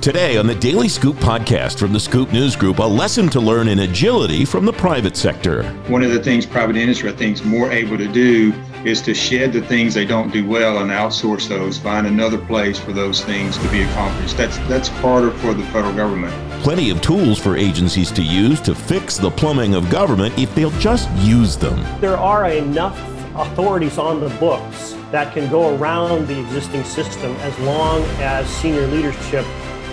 Today on the Daily Scoop podcast from the Scoop News Group, a lesson to learn in agility from the private sector. One of the things private industry, I think, is more able to do is to shed the things they don't do well and outsource those, find another place for those things to be accomplished. That's that's harder for the federal government. Plenty of tools for agencies to use to fix the plumbing of government if they'll just use them. There are enough authorities on the books that can go around the existing system as long as senior leadership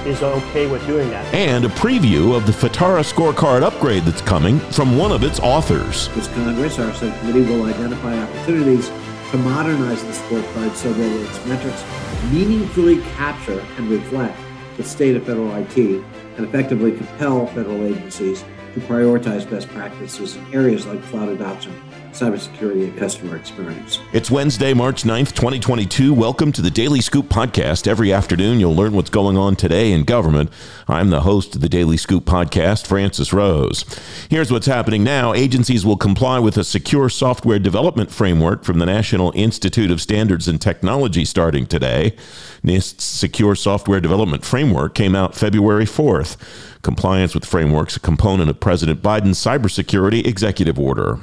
is okay with doing that. And a preview of the FITARA scorecard upgrade that's coming from one of its authors. This Congress, our subcommittee will identify opportunities to modernize the scorecard so that its metrics meaningfully capture and reflect the state of federal IT and effectively compel federal agencies to prioritize best practices in areas like cloud adoption cybersecurity and customer experience. It's Wednesday, March 9th, 2022. Welcome to the Daily Scoop podcast. Every afternoon, you'll learn what's going on today in government. I'm the host of the Daily Scoop podcast, Francis Rose. Here's what's happening now agencies will comply with a secure software development framework from the National Institute of Standards and Technology starting today. NIST's Secure Software Development Framework came out February 4th. Compliance with frameworks a component of President Biden's cybersecurity executive order.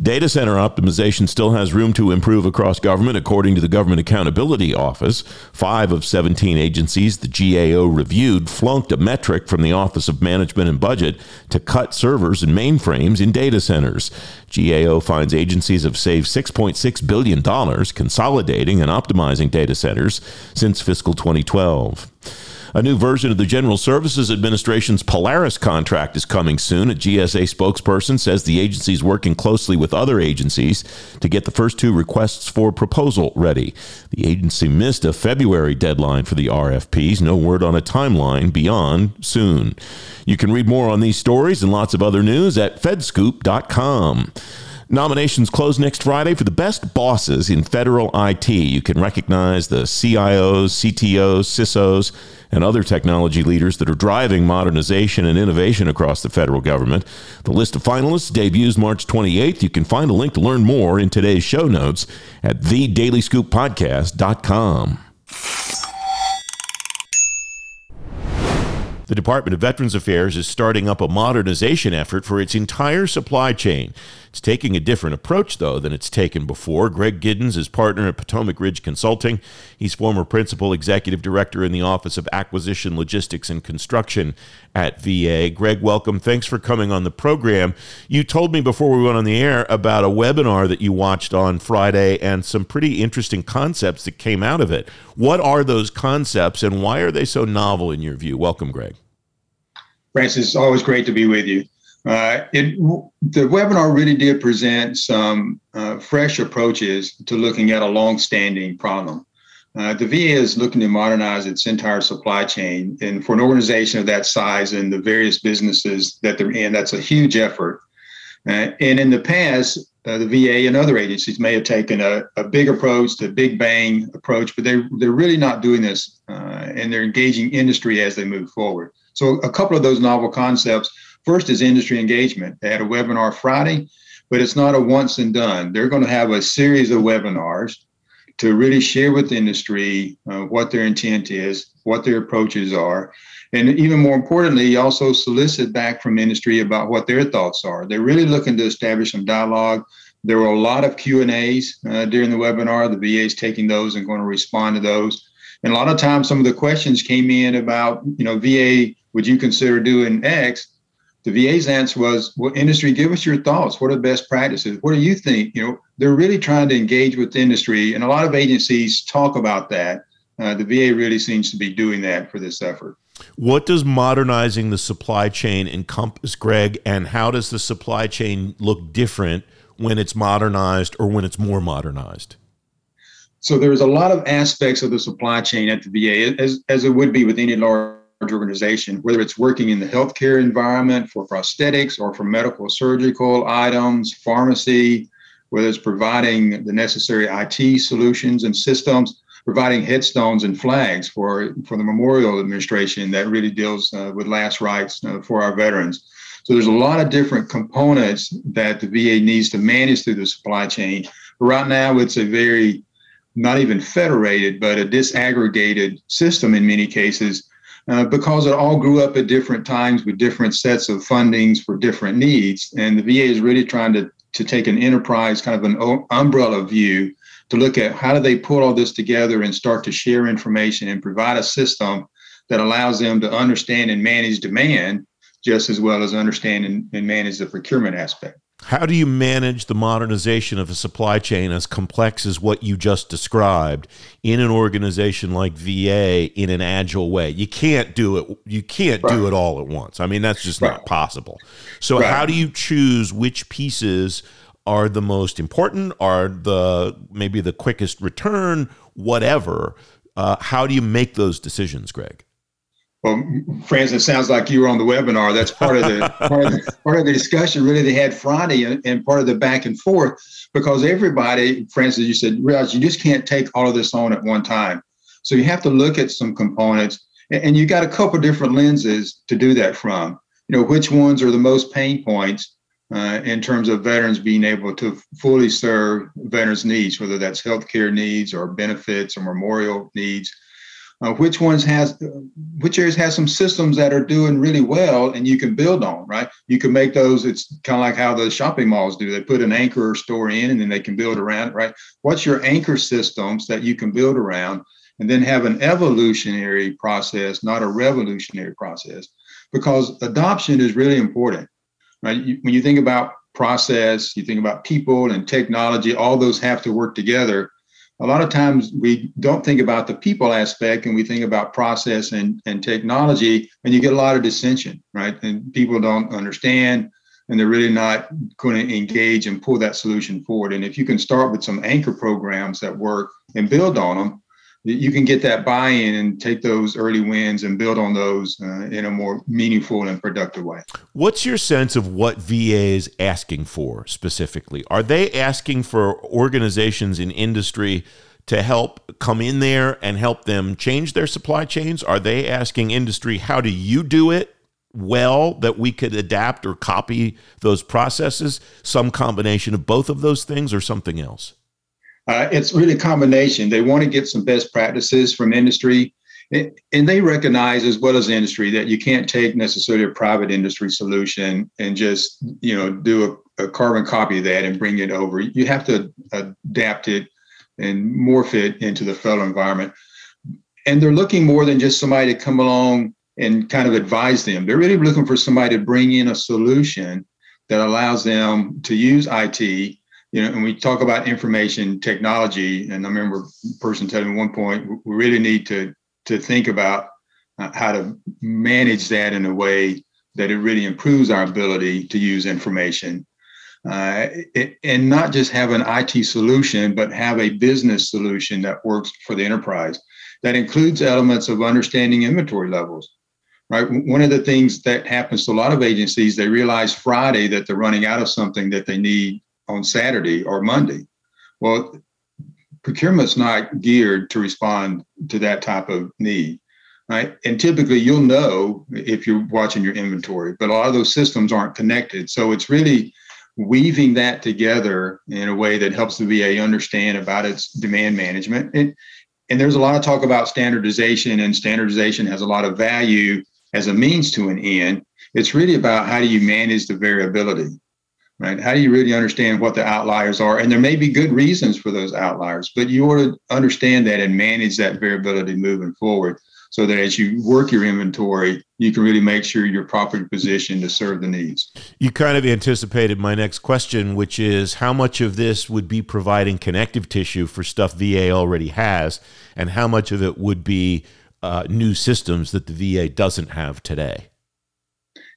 Data center optimization still has room to improve across government, according to the Government Accountability Office. Five of 17 agencies the GAO reviewed flunked a metric from the Office of Management and Budget to cut servers and mainframes in data centers. GAO finds agencies have saved $6.6 billion consolidating and optimizing data centers since fiscal 2012. A new version of the General Services Administration's Polaris contract is coming soon. A GSA spokesperson says the agency is working closely with other agencies to get the first two requests for proposal ready. The agency missed a February deadline for the RFPs. No word on a timeline beyond soon. You can read more on these stories and lots of other news at fedscoop.com. Nominations close next Friday for the best bosses in federal IT. You can recognize the CIOs, CTOs, CISOs, and other technology leaders that are driving modernization and innovation across the federal government. The list of finalists debuts March 28th. You can find a link to learn more in today's show notes at thedailyscooppodcast.com. The Department of Veterans Affairs is starting up a modernization effort for its entire supply chain. It's taking a different approach, though, than it's taken before. Greg Giddens is partner at Potomac Ridge Consulting. He's former principal executive director in the Office of Acquisition, Logistics, and Construction at VA. Greg, welcome. Thanks for coming on the program. You told me before we went on the air about a webinar that you watched on Friday and some pretty interesting concepts that came out of it. What are those concepts and why are they so novel in your view? Welcome, Greg. Francis, always great to be with you. Uh, it, the webinar really did present some uh, fresh approaches to looking at a long-standing problem. Uh, the VA is looking to modernize its entire supply chain, and for an organization of that size and the various businesses that they're in, that's a huge effort. Uh, and in the past, uh, the VA and other agencies may have taken a, a big approach, the big bang approach, but they they're really not doing this, uh, and they're engaging industry as they move forward. So, a couple of those novel concepts First is industry engagement. They had a webinar Friday, but it's not a once and done. They're going to have a series of webinars to really share with industry uh, what their intent is, what their approaches are, and even more importantly, also solicit back from industry about what their thoughts are. They're really looking to establish some dialogue. There were a lot of Q and A's uh, during the webinar. The VA is taking those and going to respond to those. And a lot of times, some of the questions came in about, you know, VA, would you consider doing X? The VA's answer was, well, industry, give us your thoughts. What are the best practices? What do you think? You know, they're really trying to engage with industry, and a lot of agencies talk about that. Uh, the VA really seems to be doing that for this effort. What does modernizing the supply chain encompass, Greg, and how does the supply chain look different when it's modernized or when it's more modernized? So there's a lot of aspects of the supply chain at the VA, as, as it would be with any large organization, whether it's working in the healthcare environment for prosthetics or for medical surgical items, pharmacy, whether it's providing the necessary IT solutions and systems, providing headstones and flags for, for the Memorial Administration that really deals uh, with last rites uh, for our veterans. So there's a lot of different components that the VA needs to manage through the supply chain. But right now, it's a very not even federated, but a disaggregated system in many cases uh, because it all grew up at different times with different sets of fundings for different needs. And the VA is really trying to, to take an enterprise, kind of an umbrella view to look at how do they put all this together and start to share information and provide a system that allows them to understand and manage demand just as well as understand and, and manage the procurement aspect. How do you manage the modernization of a supply chain as complex as what you just described in an organization like VA in an agile way? You can't do it. You can't right. do it all at once. I mean, that's just right. not possible. So, right. how do you choose which pieces are the most important? Are the maybe the quickest return? Whatever. Uh, how do you make those decisions, Greg? Well, Francis, it sounds like you were on the webinar. That's part of the part of the, part of the discussion really they had Friday and, and, part of the back and forth because everybody, Francis, you said realize you just can't take all of this on at one time. So you have to look at some components, and, and you got a couple different lenses to do that from. You know, which ones are the most pain points uh, in terms of veterans being able to fully serve veterans' needs, whether that's healthcare needs or benefits or memorial needs uh, which ones has which areas has some systems that are doing really well and you can build on right? You can make those it's kind of like how the shopping malls do. They put an anchor store in and then they can build around it right? What's your anchor systems that you can build around and then have an evolutionary process not a revolutionary process? Because adoption is really important right? You, when you think about process you think about people and technology all those have to work together a lot of times we don't think about the people aspect and we think about process and, and technology and you get a lot of dissension right? And people don't understand and they're really not going to engage and pull that solution forward. And if you can start with some anchor programs that work and build on them you can get that buy-in and take those early wins and build on those uh, in a more meaningful and productive way. What's your sense of what VA is asking for specifically? Are they asking for organizations in industry to help come in there and help them change their supply chains? Are they asking industry, how do you do it? well that we could adapt or copy those processes some combination of both of those things or something else uh, it's really a combination. They want to get some best practices from industry, and they recognize as well as industry that you can't take necessarily a private industry solution and just you know do a, a carbon copy of that and bring it over. You have to adapt it and morph it into the federal environment. And they're looking more than just somebody to come along and kind of advise them. They're really looking for somebody to bring in a solution that allows them to use IT you know, and we talk about information technology, and I remember a person telling me one point, we really need to to think about uh, how to manage that in a way that it really improves our ability to use information, uh, it, and not just have an IT solution, but have a business solution that works for the enterprise. That includes elements of understanding inventory levels right? One of the things that happens to a lot of agencies, they realize Friday that they're running out of something that they need on Saturday or Monday. Well, procurement's not geared to respond to that type of need, right? And typically you'll know if you're watching your inventory, but a lot of those systems aren't connected. So it's really weaving that together in a way that helps the VA understand about its demand management. And, and there's a lot of talk about standardization, and standardization has a lot of value as a means to an end. It's really about how do you manage the variability right? How do you really understand what the outliers are? And there may be good reasons for those outliers, but you ought to understand that and manage that variability moving forward so that as you work your inventory, you can really make sure you're properly positioned to serve the needs. You kind of anticipated my next question, which is how much of this would be providing connective tissue for stuff VA already has, and how much of it would be uh, new systems that the VA doesn't have today?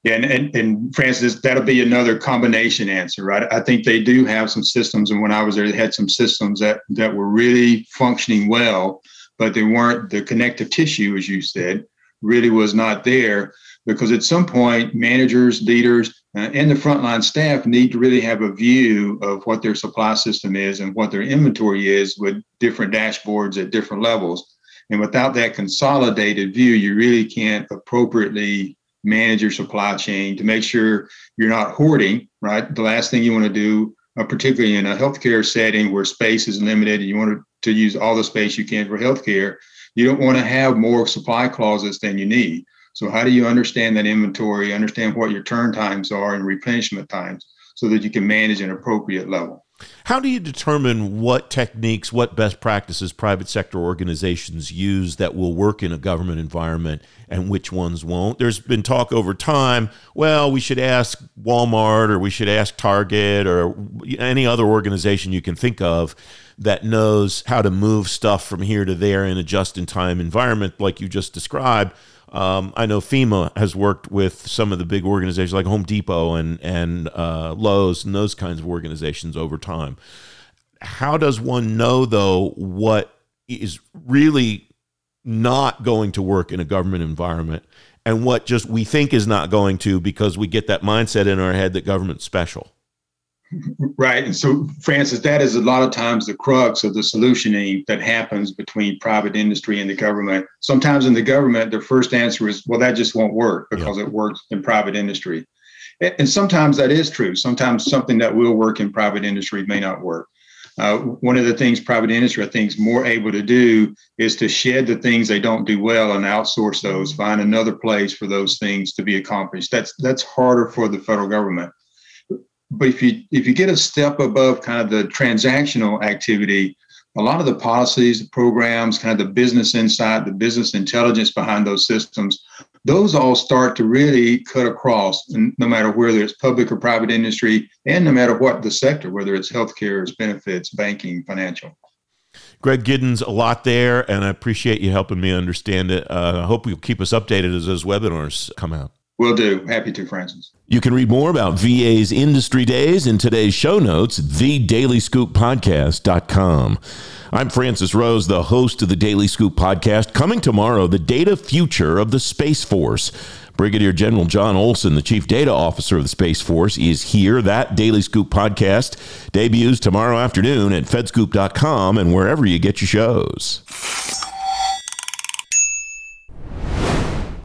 Yeah, and, and, and Francis, that'll be another combination answer, right? I think they do have some systems, and when I was there, they had some systems that that were really functioning well, but they weren't the connective tissue, as you said, really was not there because at some point, managers, leaders, uh, and the frontline staff need to really have a view of what their supply system is and what their inventory is with different dashboards at different levels. And without that consolidated view, you really can't appropriately manage your supply chain to make sure you're not hoarding, right? The last thing you want to do, uh, particularly in a healthcare setting where space is limited and you want to, use all the space you can for healthcare, You don't want to have more supply clauses than you need. So, how do you understand that inventory, understand what your turn times are and replenishment times so that you can manage an appropriate level? How do you determine what techniques, what best practices private sector organizations use that will work in a government environment and which ones won't? There's been talk over time, well, we should ask Walmart or we should ask Target or any other organization you can think of that knows how to move stuff from here to there in a just in time environment like you just described. Um, I know FEMA has worked with some of the big organizations like Home Depot and and uh, Lowe's and those kinds of organizations over time. How does one know though what is really not going to work in a government environment and what just we think is not going to because we get that mindset in our head that government's special? Right. And so, Francis, that is a lot of times the crux of the solutioning that happens between private industry and the government. Sometimes in the government, their first answer is, well, that just won't work because yeah. it works in private industry. And sometimes that is true. Sometimes something that will work in private industry may not work. Uh, one of the things private industry, I think, is more able to do is to shed the things they don't do well and outsource those, find another place for those things to be accomplished. That's that's harder for the federal government but if you if you get a step above kind of the transactional activity a lot of the policies the programs kind of the business insight the business intelligence behind those systems those all start to really cut across no matter whether it's public or private industry and no matter what the sector whether it's healthcare it's benefits banking financial Greg Giddens, a lot there, and I appreciate you helping me understand it. Uh, I hope you'll keep us updated as those webinars come out. Will do. Happy to, Francis. You can read more about VA's industry days in today's show notes, thedailyscooppodcast.com. I'm Francis Rose, the host of the Daily Scoop podcast. Coming tomorrow, the data future of the Space Force. Brigadier General John Olson, the Chief Data Officer of the Space Force, is here. That Daily Scoop podcast debuts tomorrow afternoon at fedscoop.com and wherever you get your shows.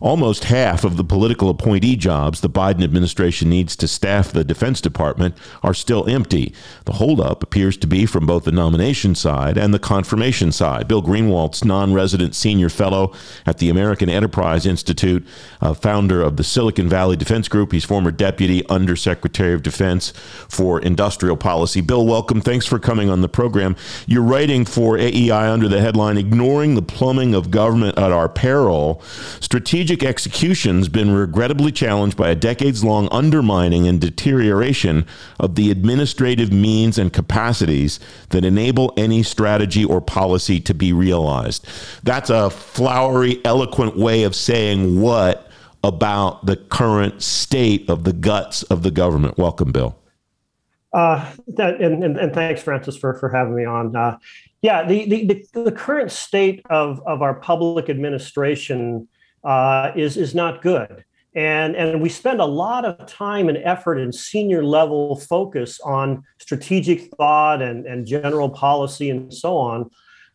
Almost half of the political appointee jobs the Biden administration needs to staff the Defense Department are still empty. The holdup appears to be from both the nomination side and the confirmation side. Bill Greenwalt's non resident senior fellow at the American Enterprise Institute, uh, founder of the Silicon Valley Defense Group. He's former Deputy Undersecretary of Defense for Industrial Policy. Bill, welcome. Thanks for coming on the program. You're writing for AEI under the headline Ignoring the Plumbing of Government at Our Peril. Strategic strategic execution's been regrettably challenged by a decades long undermining and deterioration of the administrative means and capacities that enable any strategy or policy to be realized. That's a flowery, eloquent way of saying what about the current state of the guts of the government. Welcome, Bill. Uh, that, and, and, and, thanks, Francis, for, for having me on. Uh, yeah, the, the, the, current state of, of our public administration uh, is is not good. And, and we spend a lot of time and effort and senior level focus on strategic thought and, and general policy and so on.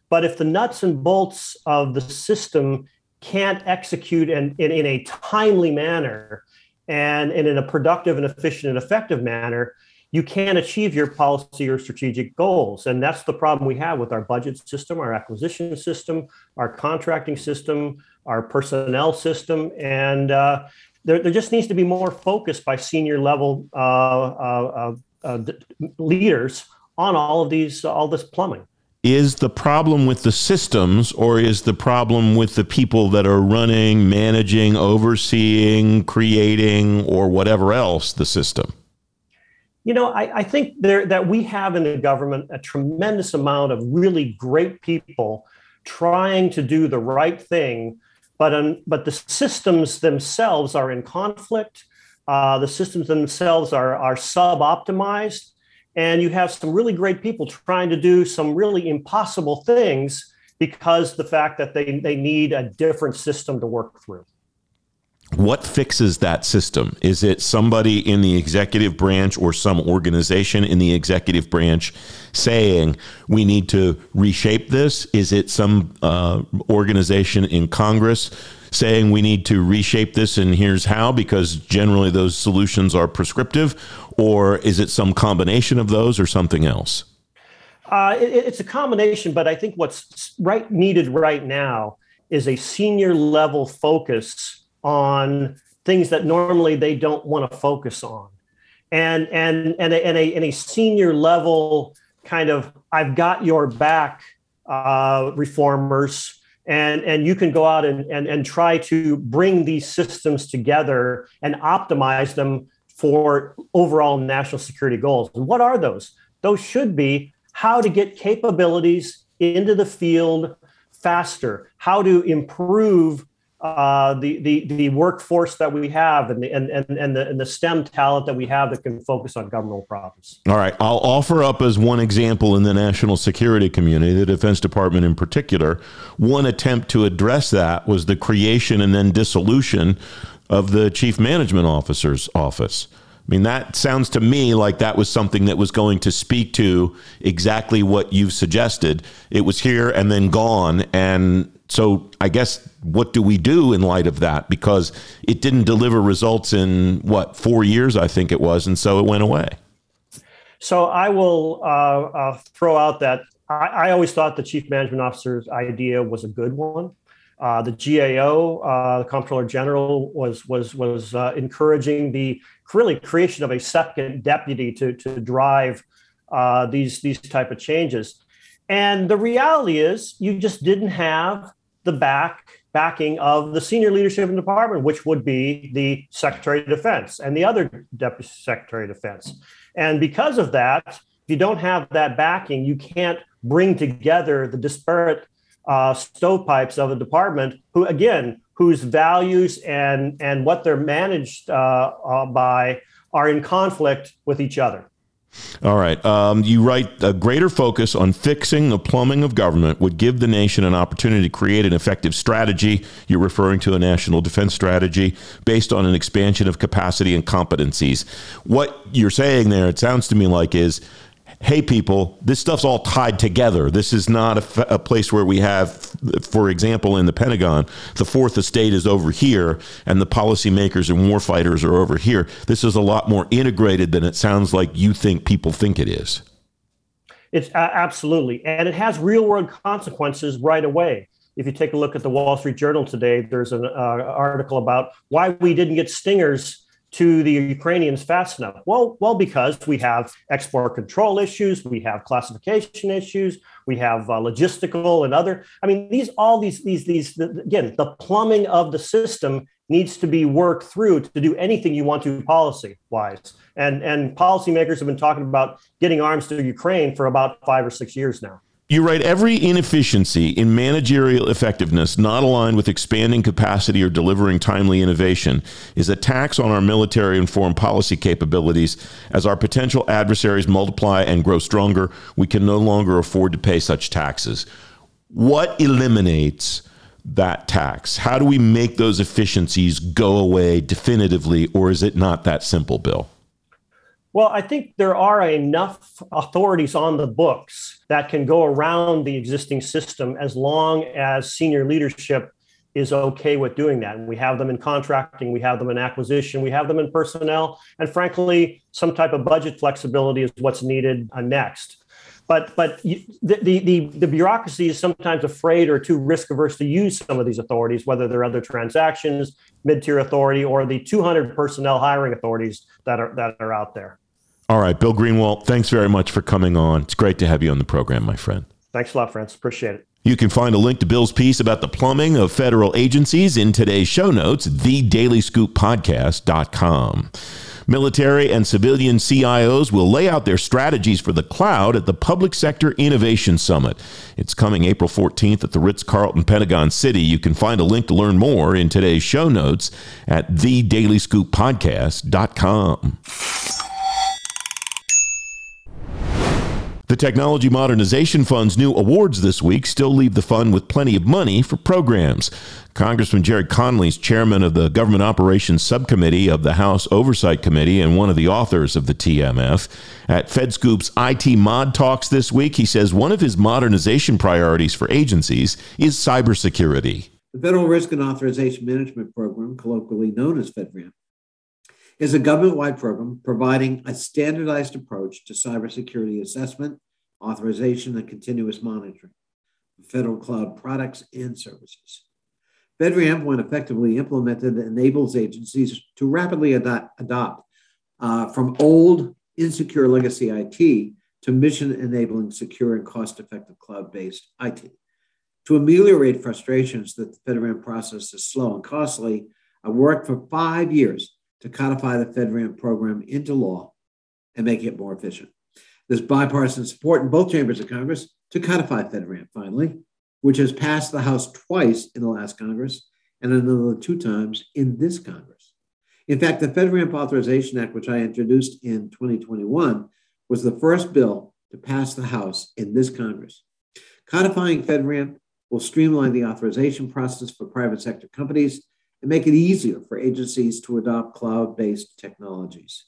But if the nuts and bolts of the system can't execute in, in, in a timely manner and, and in a productive and efficient and effective manner, you can't achieve your policy or strategic goals. And that's the problem we have with our budget system, our acquisition system, our contracting system, our personnel system. And uh, there, there just needs to be more focus by senior level uh, uh, uh, leaders on all of these, all this plumbing. Is the problem with the systems or is the problem with the people that are running, managing, overseeing, creating, or whatever else the system? You know, I, I think there, that we have in the government a tremendous amount of really great people trying to do the right thing, but um, but the systems themselves are in conflict. Uh, the systems themselves are are sub-optimized, and you have some really great people trying to do some really impossible things because the fact that they they need a different system to work through what fixes that system? Is it somebody in the executive branch or some organization in the executive branch saying we need to reshape this? Is it some uh, organization in Congress saying we need to reshape this and here's how because generally those solutions are prescriptive? Or is it some combination of those or something else? Uh, it, it's a combination, but I think what's right needed right now is a senior level focus on things that normally they don't want to focus on. And, and, and, a, and, a, and a senior level kind of, I've got your back uh, reformers and and you can go out and, and and try to bring these systems together and optimize them for overall national security goals and what are those those should be how to get capabilities into the field faster how to improve uh, the, the the workforce that we have and the, and, and, and, the, and the STEM talent that we have that can focus on governmental problems. All right. I'll offer up as one example in the national security community, the Defense Department in particular. One attempt to address that was the creation and then dissolution of the Chief Management Officer's office. I mean, that sounds to me like that was something that was going to speak to exactly what you've suggested. It was here and then gone. And so I guess what do we do in light of that? Because it didn't deliver results in what, four years, I think it was. And so it went away. So I will uh, uh, throw out that I, I, always thought the chief management officer's idea was a good one. Uh, the GAO, uh, the Comptroller General, was was was uh, encouraging the really creation of a second deputy to to drive uh, these these type of changes. And the reality is, you just didn't have the back backing of the senior leadership in the department, which would be the Secretary of Defense and the other Deputy Secretary of Defense. And because of that, if you don't have that backing, you can't bring together the disparate uh, stovepipes of a department who, again, whose values and, and what they're managed uh, uh, by are in conflict with each other. All right. Um, you write a greater focus on fixing the plumbing of government would give the nation an opportunity to create an effective strategy. You're referring to a national defense strategy based on an expansion of capacity and competencies. What you're saying there, it sounds to me like, is hey, people, this stuff's all tied together. This is not a, a, place where we have, for example, in the Pentagon, the fourth estate is over here and the policymakers and warfighters are over here. This is a lot more integrated than it sounds like you think people think it is. It's uh, absolutely. And it has real world consequences right away. If you take a look at the Wall Street Journal today, there's an uh, article about why we didn't get stingers to the Ukrainians fast enough? Well, well, because we have export control issues, we have classification issues, we have uh, logistical and other. I mean, these all these these these again, the plumbing of the system needs to be worked through to do anything you want to policy wise. And and policymakers have been talking about getting arms to Ukraine for about five or six years now. You write every inefficiency in managerial effectiveness not aligned with expanding capacity or delivering timely innovation is a tax on our military and foreign policy capabilities. As our potential adversaries multiply and grow stronger, we can no longer afford to pay such taxes. What eliminates that tax? How do we make those efficiencies go away definitively, or is it not that simple, Bill? Well, I think there are enough authorities on the books that can go around the existing system as long as senior leadership is okay with doing that. And we have them in contracting, we have them in acquisition, we have them in personnel, and frankly, some type of budget flexibility is what's needed uh, next. But but the, the, the the bureaucracy is sometimes afraid or too risk averse to use some of these authorities, whether they're other transactions, mid tier authority, or the 200 personnel hiring authorities that are that are out there. All right, Bill Greenwalt, thanks very much for coming on. It's great to have you on the program, my friend. Thanks a lot, friends. Appreciate it. You can find a link to Bill's piece about the plumbing of federal agencies in today's show notes, thedailyscooppodcast.com. Military and civilian CIOs will lay out their strategies for the cloud at the Public Sector Innovation Summit. It's coming April 14th at the Ritz Carlton, Pentagon City. You can find a link to learn more in today's show notes at thedailyscooppodcast.com. The Technology Modernization Fund's new awards this week still leave the fund with plenty of money for programs. Congressman Gerry Connolly is chairman of the Government Operations Subcommittee of the House Oversight Committee and one of the authors of the TMF. At FedScoop's IT Mod Talks this week, he says one of his modernization priorities for agencies is cybersecurity. The Federal Risk and Authorization Management Program, colloquially known as FedRAMP, is a government wide program providing a standardized approach to cybersecurity assessment, authorization, and continuous monitoring of federal cloud products and services. FedRAMP, when effectively implemented, enables agencies to rapidly adopt, adopt uh, from old, insecure legacy IT to mission enabling, secure, and cost effective cloud based IT. To ameliorate frustrations that the FedRAMP process is slow and costly, I worked for five years to codify the FedRAMP program into law and make it more efficient. There's bipartisan support in both chambers of Congress to codify FedRAMP finally, which has passed the House twice in the last Congress and another two times in this Congress. In fact, the FedRAMP Authorization Act, which I introduced in 2021, was the first bill to pass the House in this Congress. Codifying FedRAMP will streamline the authorization process for private sector companies and make it easier for agencies to adopt cloud based technologies.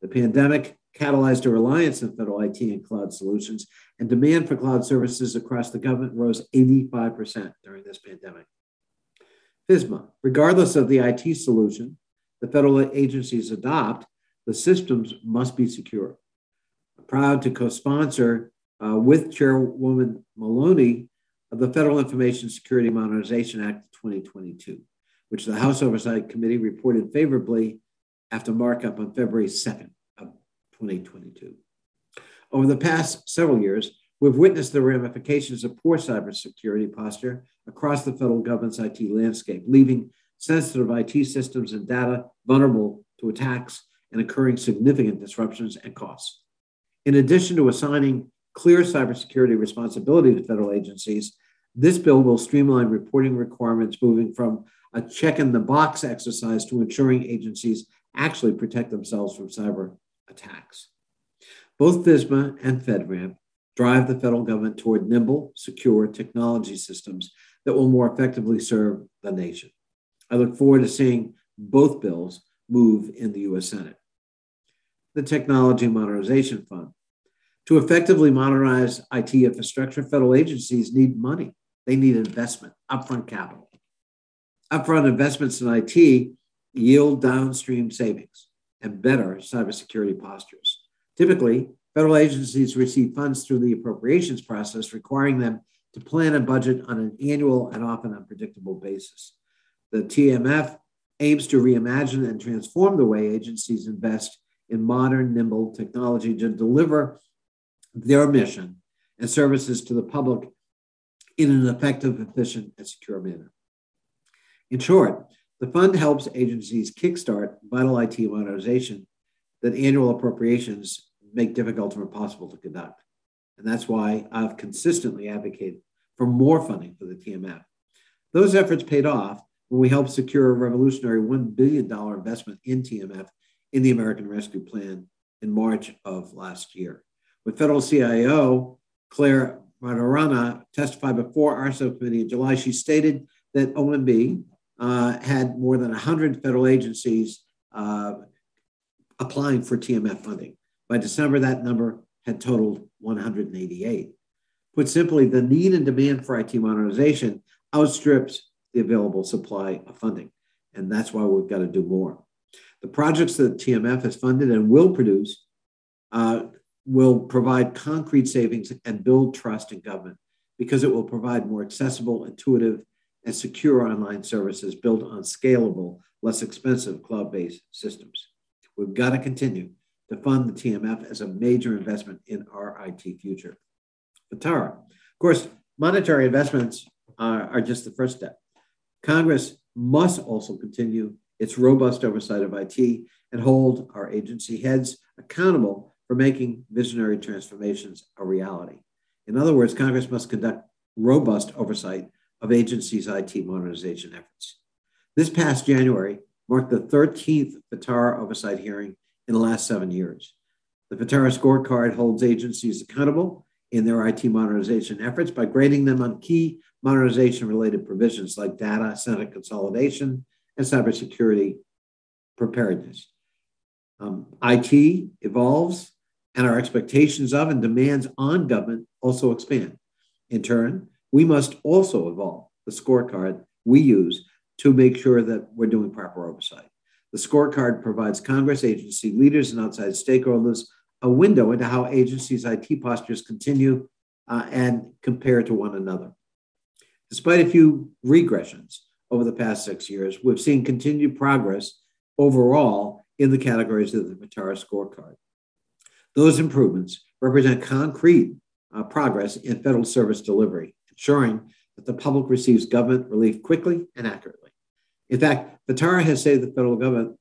The pandemic catalyzed a reliance on federal IT and cloud solutions, and demand for cloud services across the government rose 85% during this pandemic. FISMA, regardless of the IT solution the federal agencies adopt, the systems must be secure. I'm proud to co sponsor uh, with Chairwoman Maloney of the Federal Information Security Modernization Act of 2022, which the House Oversight Committee reported favorably after markup on February 2nd. 2022. Over the past several years, we've witnessed the ramifications of poor cybersecurity posture across the federal government's IT landscape, leaving sensitive IT systems and data vulnerable to attacks and incurring significant disruptions and costs. In addition to assigning clear cybersecurity responsibility to federal agencies, this bill will streamline reporting requirements, moving from a check in the box exercise to ensuring agencies actually protect themselves from cyber attacks. Both FISMA and FedRAMP drive the federal government toward nimble, secure technology systems that will more effectively serve the nation. I look forward to seeing both bills move in the US Senate. The Technology Modernization Fund. To effectively modernize IT infrastructure, federal agencies need money. They need investment, upfront capital. Upfront investments in IT yield downstream savings and better cybersecurity postures. Typically, federal agencies receive funds through the appropriations process, requiring them to plan a budget on an annual and often unpredictable basis. The TMF aims to reimagine and transform the way agencies invest in modern, nimble technology to deliver their mission and services to the public in an effective, efficient, and secure manner. In short, the fund helps agencies kickstart vital IT modernization that annual appropriations make difficult or impossible to conduct. And that's why I've consistently advocated for more funding for the TMF. Those efforts paid off when we helped secure a revolutionary $1 billion investment in TMF in the American Rescue Plan in March of last year. When federal CIO Claire Martorana testified before our subcommittee in July, she stated that OMB had more than 100 federal agencies uh, applying for TMF funding. By December, that number had totaled 188. Put simply, the need and demand for IT modernization outstrips the available supply of funding. And that's why we've got to do more. The projects that TMF has funded and will produce uh, will provide concrete savings and build trust in government because it will provide more accessible, intuitive, and secure online services built on scalable, less expensive cloud based systems. We've got to continue to fund the TMF as a major investment in our IT future. FITARA. Of course, monetary investments are, are just the first step. Congress must also continue its robust oversight of IT and hold our agency heads accountable for making visionary transformations a reality. In other words, Congress must conduct robust oversight of agencies' IT modernization efforts. This past January marked the 13th FITARA oversight hearing in the last seven years. The FITARA scorecard holds agencies accountable in their IT modernization efforts by grading them on key modernization related provisions like data center consolidation and cybersecurity preparedness. Um, IT evolves, and our expectations of and demands on government also expand. In turn, we must also evolve the scorecard we use to make sure that we're doing proper oversight. The scorecard provides Congress, agency leaders, and outside stakeholders a window into how agencies' IT postures continue uh, and compare to one another. Despite a few regressions over the past six years, we've seen continued progress overall in the categories of the FITARA scorecard. Those improvements represent concrete uh, progress in federal service delivery, ensuring that the public receives government relief quickly and accurately. In fact, FITARA has saved the federal government,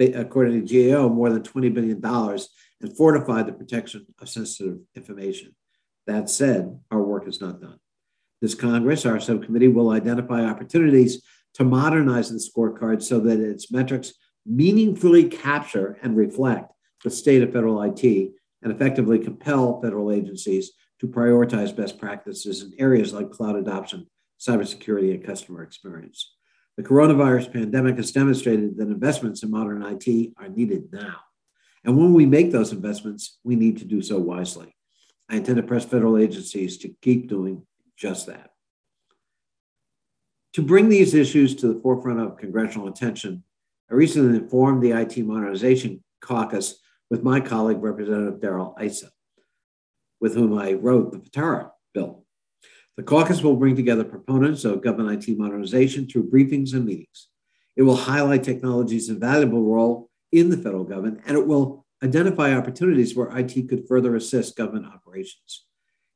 according to GAO, more than $20 billion and fortified the protection of sensitive information. That said, our work is not done. This Congress, our subcommittee will identify opportunities to modernize the scorecard so that its metrics meaningfully capture and reflect the state of federal IT and effectively compel federal agencies to prioritize best practices in areas like cloud adoption, cybersecurity, and customer experience. The coronavirus pandemic has demonstrated that investments in modern IT are needed now. And when we make those investments, we need to do so wisely. I intend to press federal agencies to keep doing just that. To bring these issues to the forefront of congressional attention, I recently informed the IT Modernization Caucus with my colleague, Representative Darrell Issa with whom I wrote the FITARA bill. The caucus will bring together proponents of government IT modernization through briefings and meetings. It will highlight technology's invaluable role in the federal government, and it will identify opportunities where IT could further assist government operations.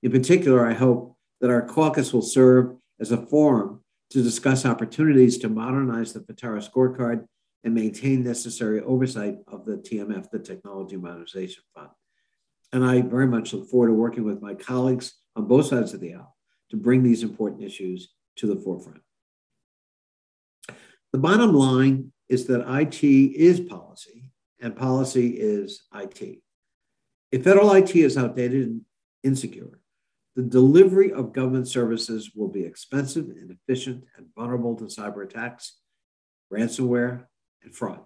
In particular, I hope that our caucus will serve as a forum to discuss opportunities to modernize the FITARA scorecard and maintain necessary oversight of the TMF, the Technology Modernization Fund. And I very much look forward to working with my colleagues on both sides of the aisle to bring these important issues to the forefront. The bottom line is that IT is policy and policy is IT. If federal IT is outdated and insecure, the delivery of government services will be expensive, inefficient, and vulnerable to cyber attacks, ransomware, and fraud.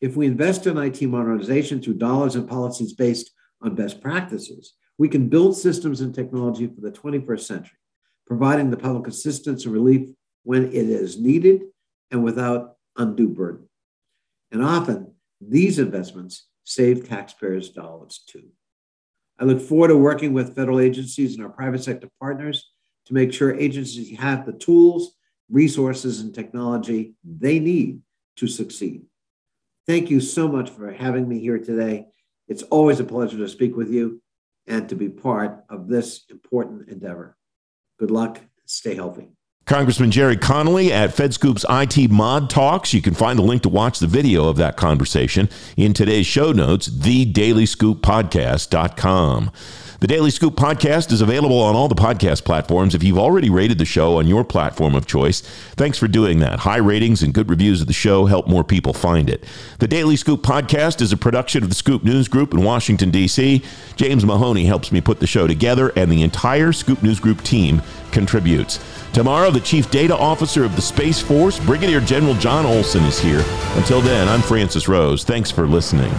If we invest in IT modernization through dollars and policies based on best practices, we can build systems and technology for the 21st century, providing the public assistance and relief when it is needed and without undue burden. And often, these investments save taxpayers' dollars too. I look forward to working with federal agencies and our private sector partners to make sure agencies have the tools, resources, and technology they need to succeed. Thank you so much for having me here today. It's always a pleasure to speak with you and to be part of this important endeavor. Good luck. Stay healthy. Congressman Gerry Connolly at FedScoop's IT Mod Talks. You can find a link to watch the video of that conversation in today's show notes, thedailyscooppodcast.com. The Daily Scoop podcast is available on all the podcast platforms. If you've already rated the show on your platform of choice, thanks for doing that. High ratings and good reviews of the show help more people find it. The Daily Scoop podcast is a production of the Scoop News Group in Washington, D.C. James Mahoney helps me put the show together, and the entire Scoop News Group team contributes. Tomorrow, the Chief Data Officer of the Space Force, Brigadier General John Olson, is here. Until then, I'm Francis Rose. Thanks for listening.